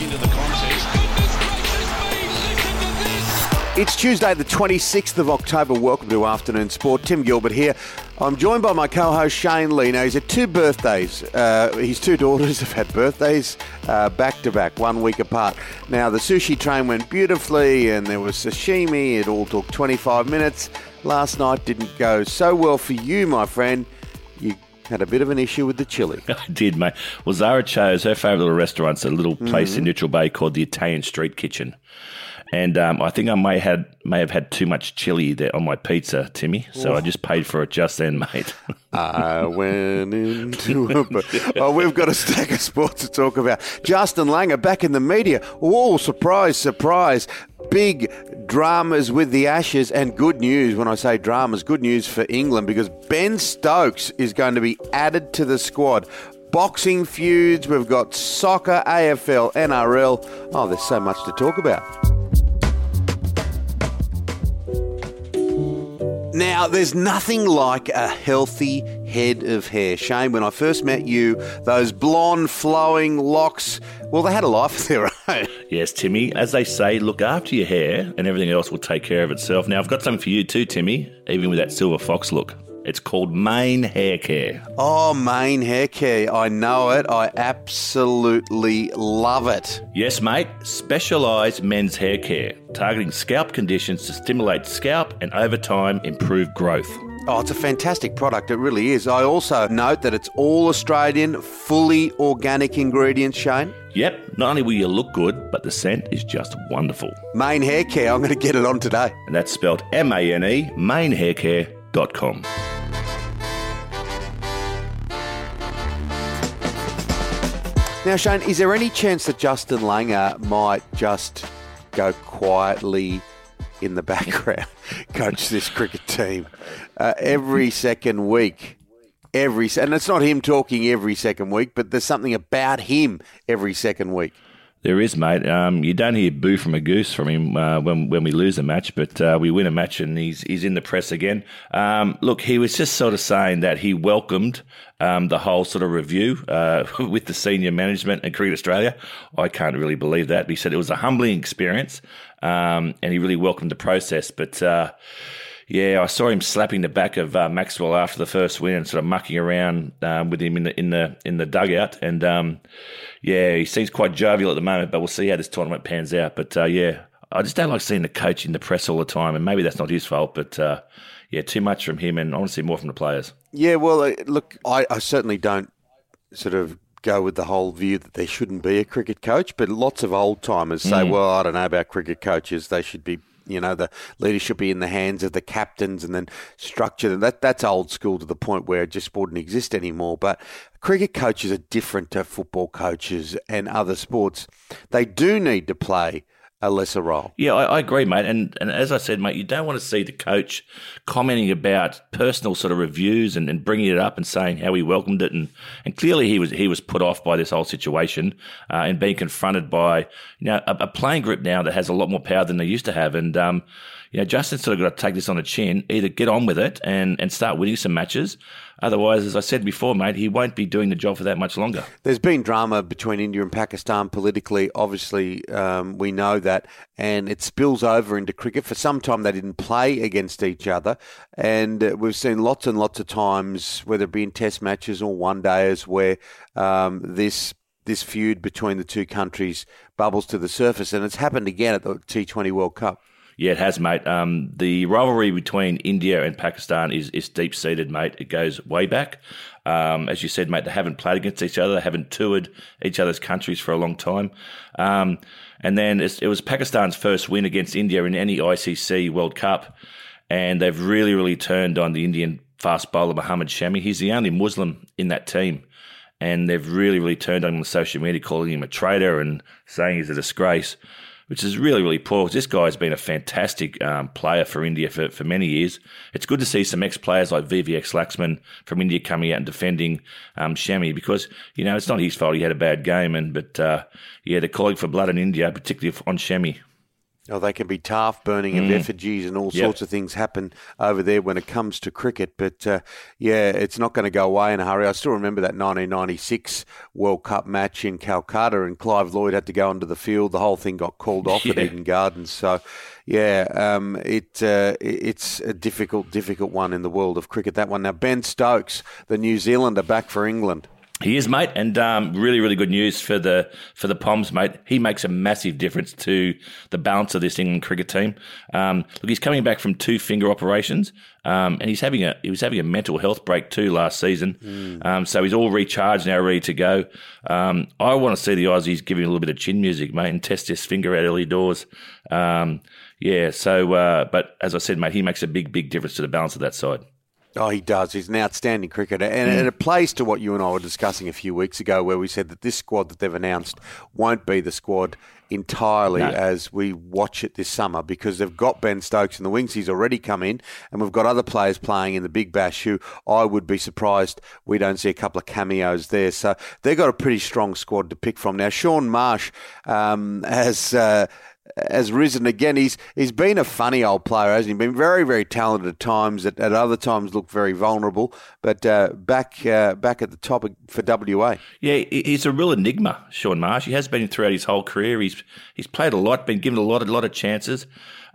into the contest. It's Tuesday, the 26th of October. Welcome to Afternoon Sport. Tim Gilbert here. I'm joined by my co-host Shane Lee. Now, he's had two birthdays. Uh, his two daughters have had birthdays uh, back to back, one week apart. Now, the sushi train went beautifully, and there was sashimi. It all took 25 minutes. Last night didn't go so well for you, my friend. Had a bit of an issue with the chili. I did, mate. Well, Zara chose her favourite little restaurant's a little place in Neutral Bay called the Italian Street Kitchen. And um, I think I may had may have had too much chili there on my pizza, Timmy. So I just paid for it just then, mate. I went into a. Oh, we've got a stack of sports to talk about. Justin Langer back in the media. Oh, surprise, surprise. Big dramas with the Ashes and good news. When I say dramas, good news for England because Ben Stokes is going to be added to the squad. Boxing feuds, we've got soccer, AFL, NRL. Oh, there's so much to talk about. Now, there's nothing like a healthy head of hair. Shane, when I first met you, those blonde flowing locks, well, they had a life of their own. Yes, Timmy. As they say, look after your hair, and everything else will take care of itself. Now I've got something for you too, Timmy. Even with that silver fox look, it's called Mane Hair Care. Oh, mane hair care. I know it. I absolutely love it. Yes, mate. Specialised men's hair care, targeting scalp conditions to stimulate scalp and over time improve growth. Oh, it's a fantastic product. It really is. I also note that it's all Australian, fully organic ingredients, Shane. Yep, not only will you look good, but the scent is just wonderful. Mane hair care. I'm going to get it on today. And that's spelled M A N E, manehaircare.com. Now, Shane, is there any chance that Justin Langer might just go quietly in the background, coach this cricket team uh, every second week? Every and it's not him talking every second week, but there's something about him every second week. There is, mate. Um, you don't hear boo from a goose from him uh, when when we lose a match, but uh, we win a match and he's he's in the press again. Um, look, he was just sort of saying that he welcomed um, the whole sort of review uh, with the senior management and Cricket Australia. I can't really believe that. He said it was a humbling experience, um, and he really welcomed the process. But uh, yeah, I saw him slapping the back of uh, Maxwell after the first win and sort of mucking around um, with him in the in the in the dugout. And um, yeah, he seems quite jovial at the moment, but we'll see how this tournament pans out. But uh, yeah, I just don't like seeing the coach in the press all the time, and maybe that's not his fault. But uh, yeah, too much from him, and I want to see more from the players. Yeah, well, uh, look, I, I certainly don't sort of go with the whole view that there shouldn't be a cricket coach, but lots of old timers say, well, I don't know about cricket coaches. They should be, you know, the leadership be in the hands of the captains and then structure them. That, that's old school to the point where it just wouldn't exist anymore. But cricket coaches are different to football coaches and other sports. They do need to play a lesser role. Yeah, I, I agree, mate. And and as I said, mate, you don't want to see the coach commenting about personal sort of reviews and, and bringing it up and saying how he welcomed it. And, and clearly he was he was put off by this whole situation uh, and being confronted by you know a, a playing group now that has a lot more power than they used to have. And um, know, Justin's sort of got to take this on the chin, either get on with it and and start winning some matches. Otherwise, as I said before, mate, he won't be doing the job for that much longer. There's been drama between India and Pakistan politically. Obviously, um, we know that, and it spills over into cricket. For some time, they didn't play against each other, and uh, we've seen lots and lots of times, whether it be in Test matches or one days, where um, this this feud between the two countries bubbles to the surface, and it's happened again at the T20 World Cup. Yeah, it has, mate. Um, the rivalry between India and Pakistan is, is deep seated, mate. It goes way back. Um, as you said, mate, they haven't played against each other. They haven't toured each other's countries for a long time. Um, and then it was Pakistan's first win against India in any ICC World Cup. And they've really, really turned on the Indian fast bowler, Mohammad Shami. He's the only Muslim in that team. And they've really, really turned on him on social media, calling him a traitor and saying he's a disgrace which is really, really poor. This guy's been a fantastic um, player for India for, for many years. It's good to see some ex players like VVS Laxman from India coming out and defending um, Shami because, you know, it's not his fault he had a bad game. and But, uh, yeah, they're calling for blood in India, particularly on Shami. Oh, they can be tough, burning of effigies, and all Yep. sorts of things happen over there when it comes to cricket. But uh, yeah, it's not going to go away in a hurry. I still remember that 1996 World Cup match in Calcutta, and Clive Lloyd had to go onto the field. The whole thing got called off at Eden Gardens. So yeah, um, it uh, it- it's a difficult, difficult one in the world of cricket. That one now. Ben Stokes, the New Zealander, back for England. He is, mate, and um, really, really good news for the for the Poms, mate. He makes a massive difference to the balance of this England cricket team. Um, look, he's coming back from two finger operations, um, and he's having a he was having a mental health break too last season. Um, so he's all recharged now, ready to go. Um, I want to see the Aussies giving a little bit of chin music, mate, and test this finger out early doors. Um, yeah, so uh, but as I said, mate, he makes a big, big difference to the balance of that side. Oh, he does. He's an outstanding cricketer. And, and it plays to what you and I were discussing a few weeks ago, where we said that this squad that they've announced won't be the squad entirely No. as we watch it this summer because they've got Ben Stokes in the wings. He's already come in, and we've got other players playing in the Big Bash who I would be surprised we don't see a couple of cameos there. So they've got a pretty strong squad to pick from. Now, Shaun Marsh um, has. Uh, has risen again. He's he's been a funny old player, hasn't he? Been very very talented at times. At, at other times, looked very vulnerable. But uh, back uh, back at the top for WA. Yeah, he's a real enigma, Shaun Marsh. He has been throughout his whole career. He's he's played a lot, been given a lot, a lot of chances.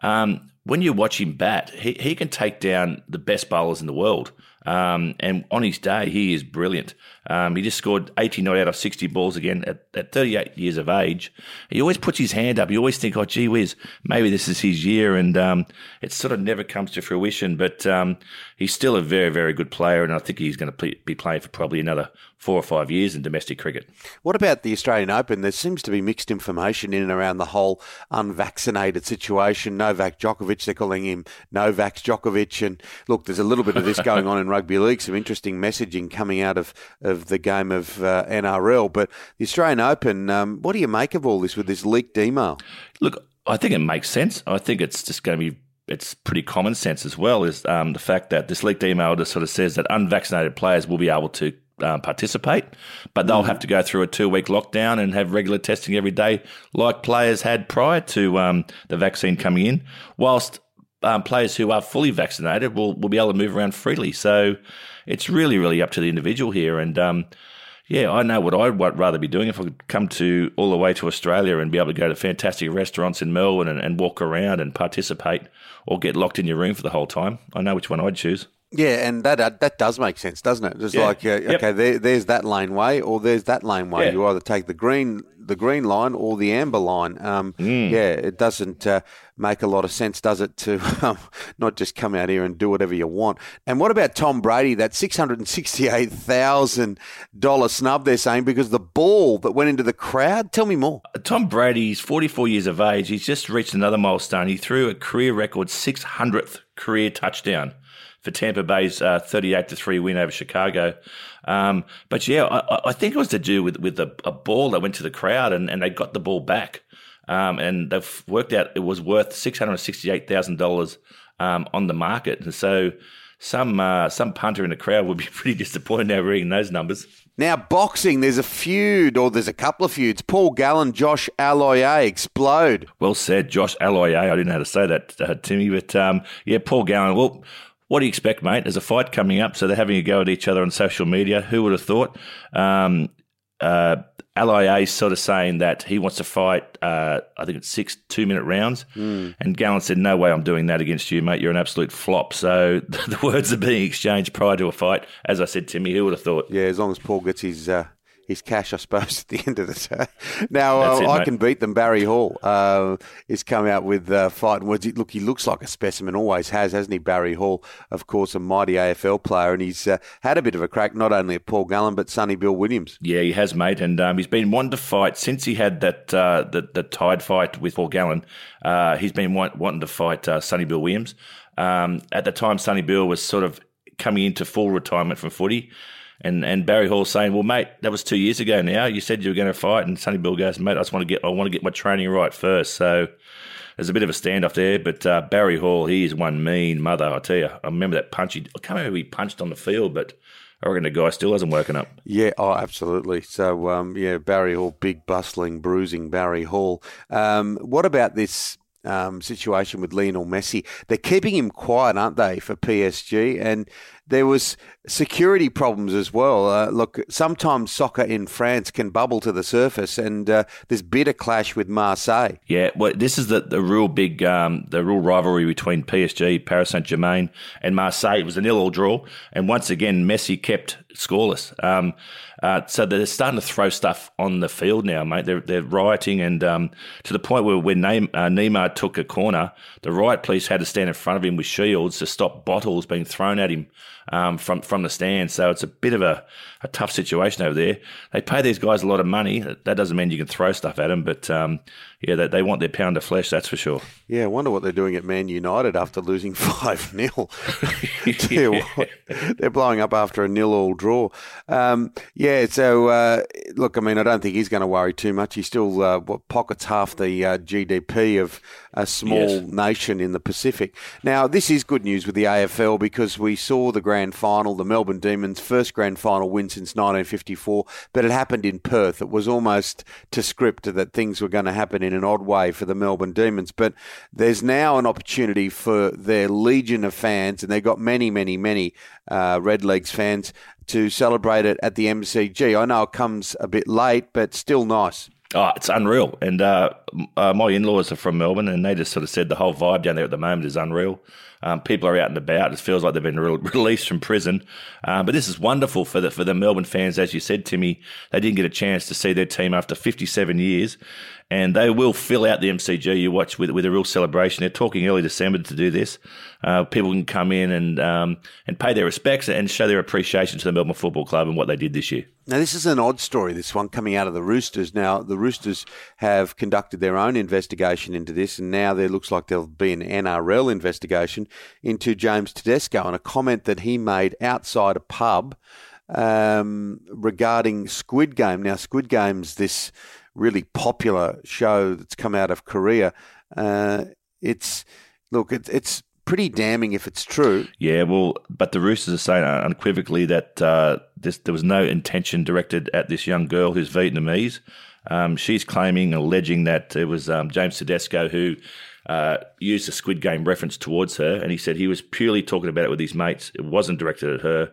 Um, when you watch him bat, he, he can take down the best bowlers in the world. Um, and on his day, he is brilliant. Um, he just scored 89 out of 60 balls again at, at 38 years of age. He always puts his hand up. You always think, oh, gee whiz, maybe this is his year. And um, it sort of never comes to fruition. But um, he's still a very, very good player. And I think he's going to be playing for probably another four or five years in domestic cricket. What about the Australian Open? There seems to be mixed information in and around the whole unvaccinated situation. Novak Djokovic, they're calling him Novax Djokovic. And look, there's a little bit of this going on in rugby league, some interesting messaging coming out of, of the game of uh, NRL. But the Australian Open, um, what do you make of all this with this leaked email? Look, I think it makes sense. I think it's just going to be it's pretty common sense as well. Is um, the fact that this leaked email just sort of says that unvaccinated players will be able to um, participate, but they'll have to go through a two week lockdown and have regular testing every day, like players had prior to um, the vaccine coming in. Whilst um, players who are fully vaccinated will will be able to move around freely. So it's really really up to the individual here and. Um, yeah, I know what I'd rather be doing if I could come to all the way to Australia and be able to go to fantastic restaurants in Melbourne and, and walk around and participate, or get locked in your room for the whole time. I know which one I'd choose. Yeah, and that uh, that does make sense, doesn't it? Just Yeah. like uh, Yep. okay, there, there's that laneway, or there's that laneway. Yeah. You either take the green the green line or the amber line. Um, Mm. Yeah, it doesn't uh, make a lot of sense, does it? To um, not just come out here and do whatever you want. And what about Tom Brady? That six hundred and sixty-eight thousand dollar snub they're saying because the ball that went into the crowd. Tell me more. Tom Brady's 44 years of age. He's just reached another milestone. He threw a career record 600th career touchdown for Tampa Bay's uh, 38 to three win over Chicago. Um, but yeah, I, I think it was to do with with a, a ball that went to the crowd, and, and they got the ball back, um, and they've worked out it was worth 668 thousand dollars um, on the market, and so. Some uh, some punter in the crowd would be pretty disappointed now reading those numbers. Now, boxing, there's a feud, or there's a couple of feuds. Paul Gallen, Josh Aloiai explode. Well said, Josh Aloiai. I didn't know how to say that, uh, Timmy, but um, yeah, Paul Gallen. Well, what do you expect, mate? There's a fight coming up, so they're having a go at each other on social media. Who would have thought? Um, uh, Aloiai sort of saying that he wants to fight. Uh, I think it's six two-minute rounds, and Gallen said, "No way, I'm doing that against you, mate. You're an absolute flop." So the words are being exchanged prior to a fight. As I said, Timmy, who would have thought? Yeah, as long as Paul gets his uh, his cash, I suppose, at the end of the day. Now, uh, it, I can beat them. Barry Hall uh, is coming out with uh, fighting words. He- Look, he looks like a specimen, always has, hasn't he? Barry Hall, of course, a mighty AFL player, and he's uh, had a bit of a crack not only at Paul Gallen, but Sonny Bill Williams. Yeah, he has, mate, and um, he's been wanting to fight since he had that uh, the, the tied fight with Paul Gallen. Uh, he's been want, wanting to fight uh, Sonny Bill Williams. Um, at the time, Sonny Bill was sort of coming into full retirement from footy, and and Barry Hall saying, "Well, mate, that was two years ago. Now you said you were going to fight," and Sonny Bill goes, "Mate, I just want to get I want to get my training right first. So. There's a bit of a standoff there, but uh, Barry Hall, he is one mean mother. I tell you, I remember that punch. He, I can't remember he punched on the field, but I reckon the guy still hasn't woken up. Yeah, oh, absolutely. So, um, yeah, Barry Hall, big, bustling, bruising Barry Hall. Um, what about this um, situation with Lionel Messi. They're keeping him quiet, aren't they, for PSG? And there was security problems as well. Uh, look, sometimes soccer in France can bubble to the surface, and uh, this bitter clash with Marseille. Yeah, well, this is the, the real big, um, the real rivalry between PSG, Paris Saint Germain, and Marseille. It was a nil-all draw, and once again, Messi kept scoreless. Um, uh, so they're starting to throw stuff on the field now, mate. They're, they're rioting, and um, to the point where when Neymar, uh, Neymar took a corner, the riot police had to stand in front of him with shields to stop bottles being thrown at him um, from from the stand. So it's a bit of a, a tough situation over there. They pay these guys a lot of money. That doesn't mean you can throw stuff at them, but um, yeah, they, they want their pound of flesh. That's for sure. Yeah, I wonder what they're doing at Man United after losing five 0 They're blowing up after a nil-all draw. Um, yeah, so uh, look, I mean, I don't think he's going to worry too much. He still uh, pockets half the uh, GDP of a small yes. nation in the Pacific. Now, this is good news with the AFL because we saw the grand final, the Melbourne Demons' first grand final win since 1954, but it happened in Perth. It was almost to script that things were going to happen in an odd way for the Melbourne Demons, but there's now an opportunity for their legion of fans, and they've got many, many, many uh, Red Legs fans to celebrate it at the MCG. I know it comes a bit late, but still nice. Oh, it's unreal. And uh, uh, my in laws are from Melbourne, and they just sort of said the whole vibe down there at the moment is unreal. Um, people are out and about. It feels like they've been re- released from prison. Uh, but this is wonderful for the for the Melbourne fans, as you said, Timmy. They didn't get a chance to see their team after 57 years, and they will fill out the MCG you watch with with a real celebration. They're talking early December to do this. Uh, people can come in and um, and pay their respects and show their appreciation to the Melbourne Football Club and what they did this year. Now, this is an odd story, this one coming out of the Roosters. Now, the Roosters have conducted their own investigation into this, and now there looks like there'll be an NRL investigation into James Tedesco and a comment that he made outside a pub um, regarding Squid Game. Now, Squid Game's this really popular show that's come out of Korea. Uh, it's look, it, it's pretty damning if it's true. Yeah, well, but the Roosters are saying unequivocally that uh, this, there was no intention directed at this young girl who's Vietnamese. Um, she's claiming, alleging that it was um, James Tedesco who uh, used a Squid Game reference towards her, and he said he was purely talking about it with his mates. It wasn't directed at her.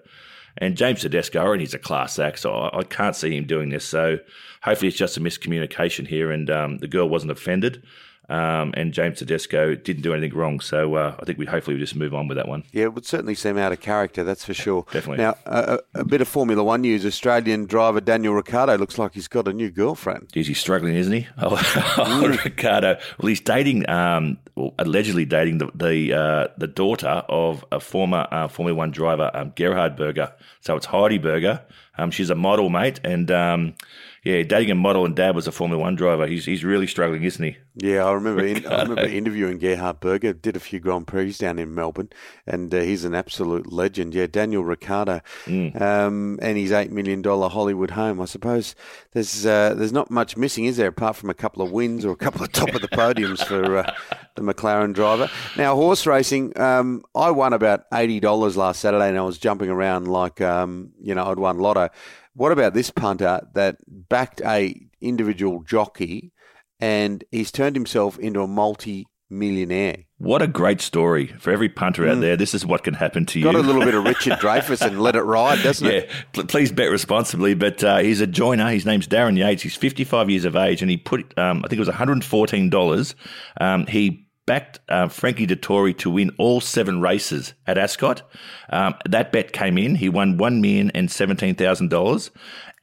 And James Tedesco, and he's a class act, so I, I, can't see him doing this. So hopefully it's just a miscommunication here, and um, the girl wasn't offended. Um, and James Tedesco didn't do anything wrong. So uh, I think we hopefully we just move on with that one. Yeah, it would certainly seem out of character, that's for sure. Definitely. Now, uh, a bit of Formula One news. Australian driver Daniel Ricciardo looks like he's got a new girlfriend. Is he struggling, isn't he? Oh, mm. Ricciardo. Well, he's dating, um, well, allegedly dating the the, uh, the daughter of a former uh, Formula One driver, um, Gerhard Berger. So it's Heidi Berger. Um, she's a model, mate, and um, yeah, dating a model and dad was a Formula One driver. He's he's really struggling, isn't he? Yeah, I remember. In, I remember interviewing Gerhard Berger. Did a few Grand Prix down in Melbourne, and uh, he's an absolute legend. Yeah, Daniel Ricciardo, mm. um, and his eight million dollar Hollywood home. I suppose there's uh, there's not much missing, is there, apart from a couple of wins or a couple of top of the podiums for uh, the McLaren driver. Now, horse racing. Um, I won about eighty dollars last Saturday, and I was jumping around like um, you know I'd won lotto. What about this punter that backed a individual jockey and he's turned himself into a multi millionaire? What a great story for every punter mm. out there. This is what can happen to Got you. Got a little bit of Richard Dreyfuss and let it ride, doesn't yeah. it? Yeah, please bet responsibly. But uh, he's a joiner. His name's Darren Yates. He's 55 years of age, and he put, um, I think it was $114. Um, he backed uh, Frankie Dettori to win all seven races at Ascot. Um, that bet came in. He won one million and seventeen thousand dollars,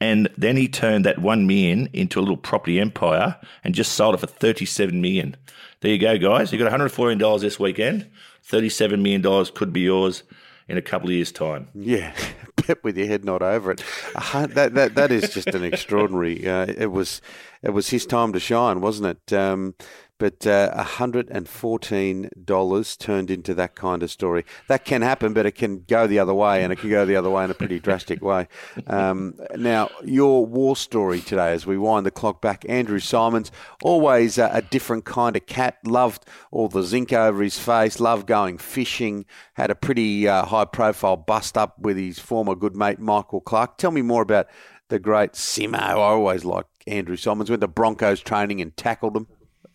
and then he turned that one million into a little property empire and just sold it for thirty-seven million. There you go, guys. You got one hundred fourteen dollars this weekend. Thirty-seven million dollars could be yours in a couple of years' time. Yeah, bet with your head not over it. Uh, that that that is just an extraordinary. Uh, it was it was his time to shine, wasn't it? Um, but uh, $114 turned into that kind of story. That can happen, but it can go the other way, and it can go the other way in a pretty drastic way. Um, now, your war story today, as we wind the clock back, Andrew Symonds, always a different kind of cat, loved all the zinc over his face, loved going fishing, had a pretty uh, high profile bust up with his former good mate, Michael Clarke. Tell me more about the great Simo. I always liked Andrew Symonds, Went to Broncos training and tackled him.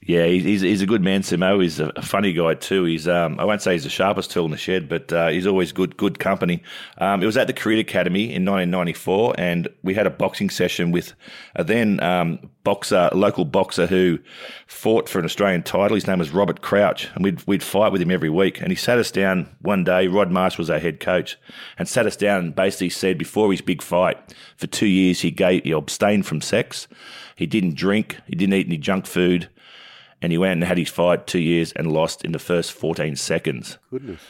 Yeah, he's, he's a good man, Simo. He's a funny guy too. He's um, I won't say he's the sharpest tool in the shed, but uh, he's always good good company. Um, it was at the Cricket Academy in 1994, and we had a boxing session with a then um, boxer, local boxer who fought for an Australian title. His name was Robert Crouch, and we'd we'd fight with him every week. And he sat us down one day. Rod Marsh was our head coach, and sat us down and basically said before his big fight, for two years he gave he abstained from sex. He didn't drink. He didn't eat any junk food and he went and had his fight two years and lost in the first 14 seconds. Goodness.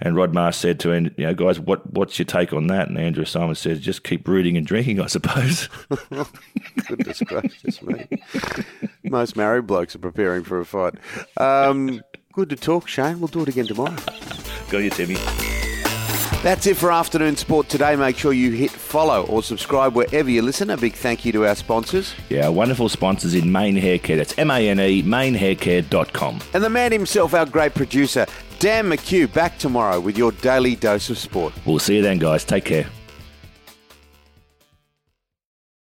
And Rod Marsh said to him, you know, guys, what, what's your take on that? And Andrew Simon said, just keep rooting and drinking, I suppose. Goodness gracious me. Most married blokes are preparing for a fight. Um, good to talk, Shane. We'll do it again tomorrow. Got you, Timmy. That's it for afternoon sport today. Make sure you hit follow or subscribe wherever you listen. A big thank you to our sponsors. Yeah, wonderful sponsors in Mane Hair Care. That's M A N E, manehaircare.com. And the man himself, our great producer, Dan McHugh, back tomorrow with your daily dose of sport. We'll see you then, guys. Take care.